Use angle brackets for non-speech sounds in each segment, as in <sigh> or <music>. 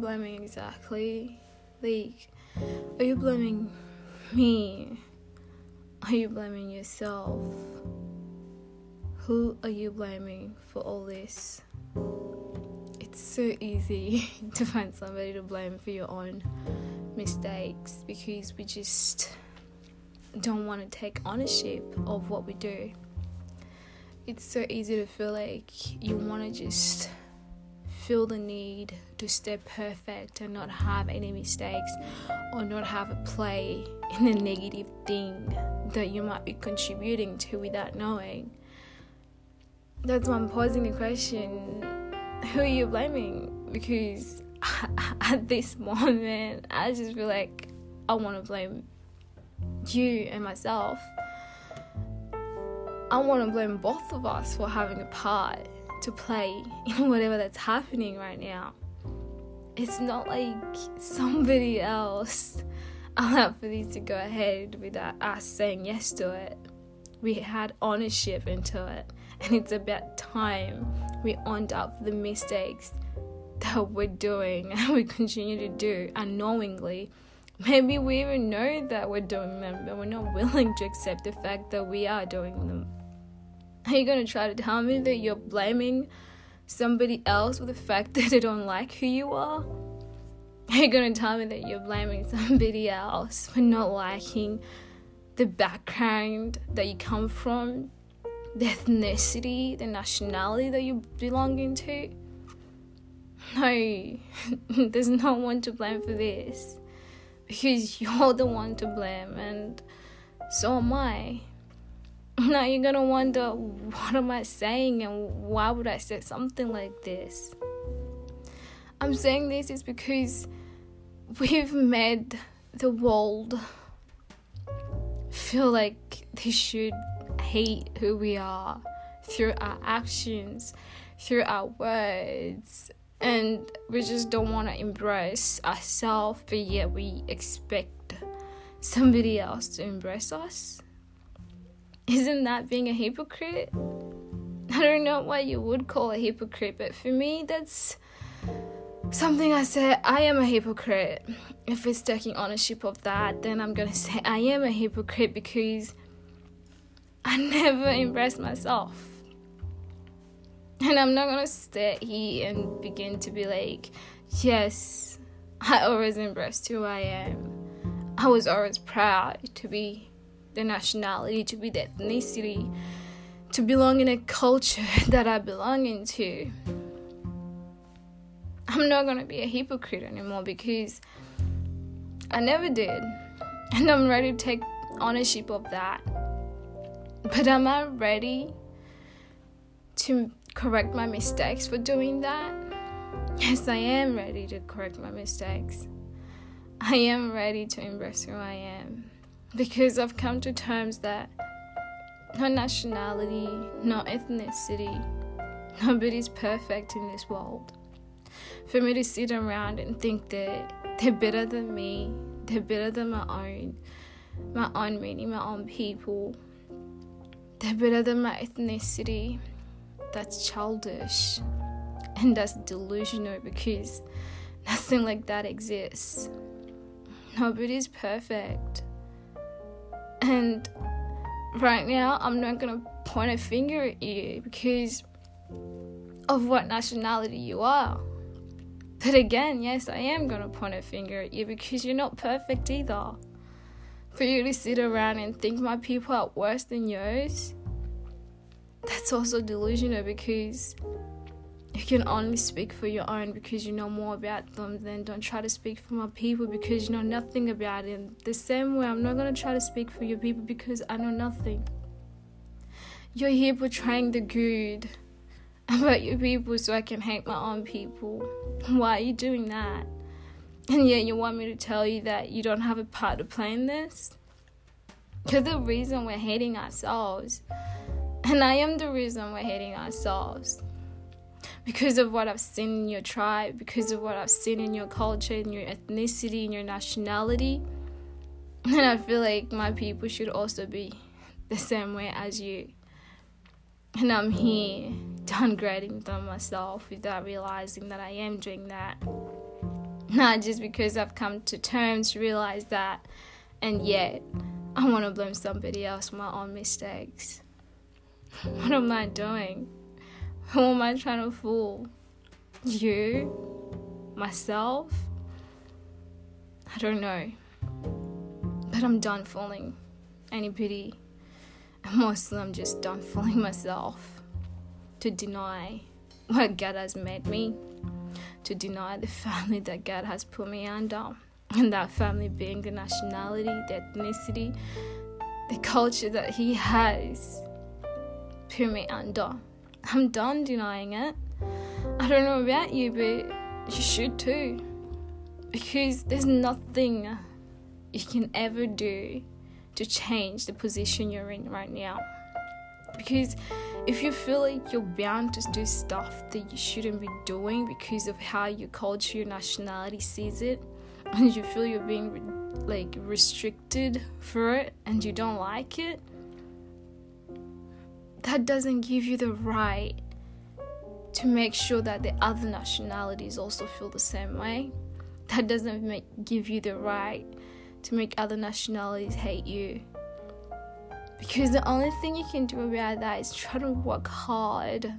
blaming exactly? Like, are you blaming me? Are you blaming yourself? Who are you blaming for all this? It's so easy <laughs> to find somebody to blame for your own mistakes because we just don't want to take ownership of what we do. It's so easy to feel like you want to just feel the need to stay perfect and not have any mistakes or not have a play in a negative thing that you might be contributing to without knowing. That's why I'm posing the question who are you blaming? Because <laughs> at this moment, I just feel like I want to blame you and myself. I want to blame both of us for having a part to play in <laughs> whatever that's happening right now. It's not like somebody else <laughs> allowed for this to go ahead without us saying yes to it. We had ownership into it, and it's about time we owned up the mistakes that we're doing and <laughs> we continue to do unknowingly. Maybe we even know that we're doing them, but we're not willing to accept the fact that we are doing them. Are you to try to tell me that you're blaming somebody else for the fact <laughs> that they don't like who you are? Are you to tell me that you're blaming somebody else for not liking the background that you come from, the ethnicity, the nationality that you belong into? No, <laughs> there's no one to blame for this because you're the one to blame, and so am I. <laughs> Now you're gonna wonder what am I saying and why would I say something like this? I'm saying this is because we've made the world feel like they should hate who we are through our actions, through our words, and we just don't want to embrace ourselves, but yet we expect somebody else to embrace us. Isn't that being a hypocrite? I don't know what you would call a hypocrite, but for me, that's something I say I am a hypocrite. If it's taking ownership of that, then I'm gonna say I am a hypocrite because I never embrace myself. And I'm not gonna stay here and begin to be like, yes, I always embraced who I am. I was always proud to be the nationality, to be the ethnicity, to belong in a culture <laughs> that I belong into. I'm not gonna be a hypocrite anymore because I never did. And I'm ready to take ownership of that. But am I ready to correct my mistakes for doing that? Yes, I am ready to correct my mistakes. I am ready to embrace who I am because I've come to terms that no nationality, no ethnicity, nobody's perfect in this world. For me to sit around and think that they're better than me, they're better than my own, my own meaning, my own people, they're better than my ethnicity, that's childish and that's delusional because nothing like that exists. Nobody's perfect. And right now, I'm not gonna point a finger at you because of what nationality you are. But again, yes, I am gonna point a finger at you because you're not perfect either. For you to sit around and think my people are worse than yours, that's also delusional because you can only speak for your own because you know more about them then don't try to speak for my people because you know nothing about it the same way i'm not going to try to speak for your people because i know nothing. You're here portraying the good about your people so i can hate my own people. Why are you doing that? And yet you want me to tell you that you don't have a part to play in this? Because the reason we're hating ourselves and I am the reason we're hating ourselves. Because of what I've seen in your tribe, because of what I've seen in your culture, in your ethnicity, in your nationality. <laughs> And I feel like my people should also be the same way as you. And I'm here downgrading them myself without realizing that I am doing that. Not just because I've come to terms to realize that, and yet I want to blame somebody else for my own mistakes. <laughs> What am I doing? <laughs> Who am I trying to fool? You? Myself? I don't know. But I'm done fooling anybody. And mostly I'm just done fooling myself to deny what God has made me, to deny the family that God has put me under, and that family being the nationality, the ethnicity, the culture that He has put me under. I'm done denying it. I don't know about you, but you should too. Because there's nothing you can ever do to change the position you're in right now. Because if you feel like you're bound to do stuff that you shouldn't be doing because of how your culture, your nationality sees it, and you feel you're being like restricted for it and you don't like it, that doesn't give you the right to make sure that the other nationalities also feel the same way. That doesn't make, give you the right to make other nationalities hate you. Because the only thing you can do about that is try to work hard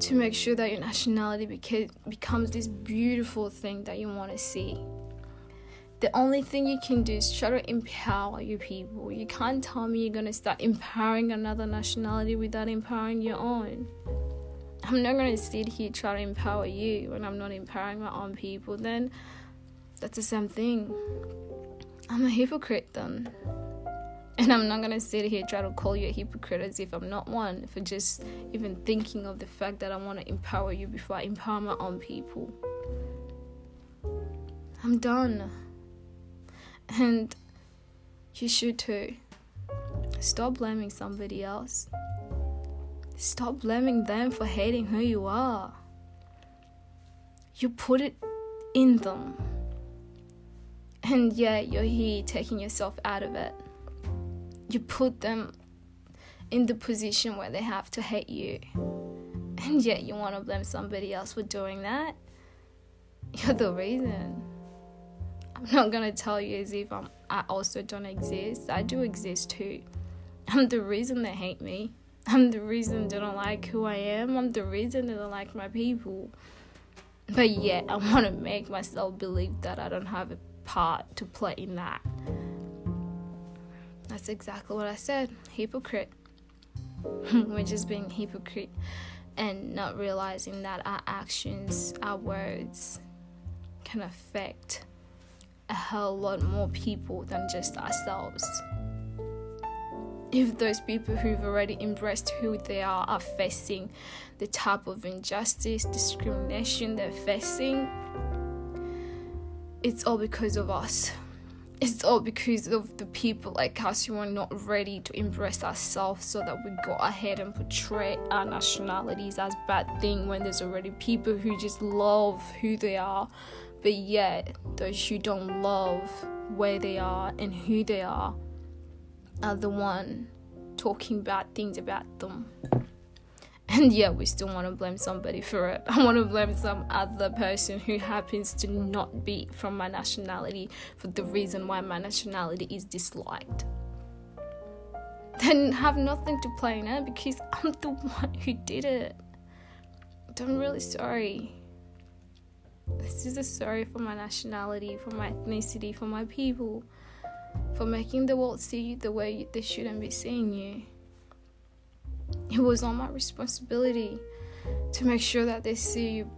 to make sure that your nationality beca- becomes this beautiful thing that you want to see. The only thing you can do is try to empower your people. You can't tell me you're going to start empowering another nationality without empowering your own. I'm not going to sit here try to empower you when I'm not empowering my own people. Then that's the same thing. I'm a hypocrite then. And I'm not gonna sit here try to call you a hypocrite as if I'm not one for just even thinking of the fact that I want to empower you before I empower my own people. I'm done. And you should too. Stop blaming somebody else. Stop blaming them for hating who you are. You put it in them. And yet you're here taking yourself out of it. You put them in the position where they have to hate you. And yet you want to blame somebody else for doing that. You're the reason. I'm not gonna tell you as if I'm, I also don't exist. I do exist too. I'm the reason they hate me. I'm the reason they don't like who I am. I'm the reason they don't like my people. But yet, I want to make myself believe that I don't have a part to play in that. That's exactly what I said. Hypocrite. <laughs> We're just being hypocrite and not realizing that our actions, our words can affect a hell lot more people than just ourselves. If those people who've already embraced who they are are facing the type of injustice, discrimination they're facing, it's all because of us. It's all because of the people like us who are not ready to embrace ourselves so that we go ahead and portray our nationalities as bad thing when there's already people who just love who they are but yet those who don't love where they are and who they are are the one talking bad things about them and yet we still want to blame somebody for it. <laughs> I want to blame some other person who happens to not be from my nationality for the reason why my nationality is disliked. Then have nothing to blame it because I'm the <laughs> one who did it. I'm really sorry. This is a sorry for my nationality, for my ethnicity, for my people, for making the world see you the way they shouldn't be seeing you it was all my responsibility to make sure that they see you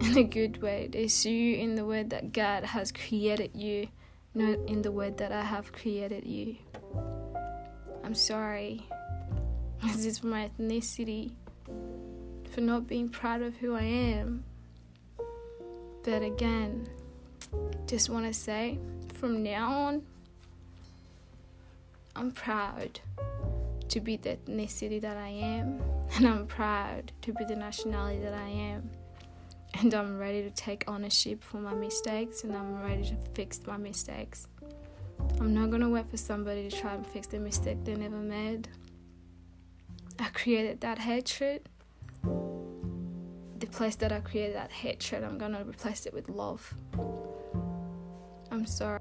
in a good way. They see you in the way that God has created you, not in the way that I have created you. I'm sorry. This is for my ethnicity, for not being proud of who I am. But again, just want to say from now on, I'm proud to be the ethnicity that I am, and I'm proud to be the nationality that I am. And I'm ready to take ownership for my mistakes, and I'm ready to fix my mistakes. I'm not gonna wait for somebody to try and fix the mistake they never made. I created that hatred. The place that I created that hatred, I'm gonna replace it with love. I'm sorry.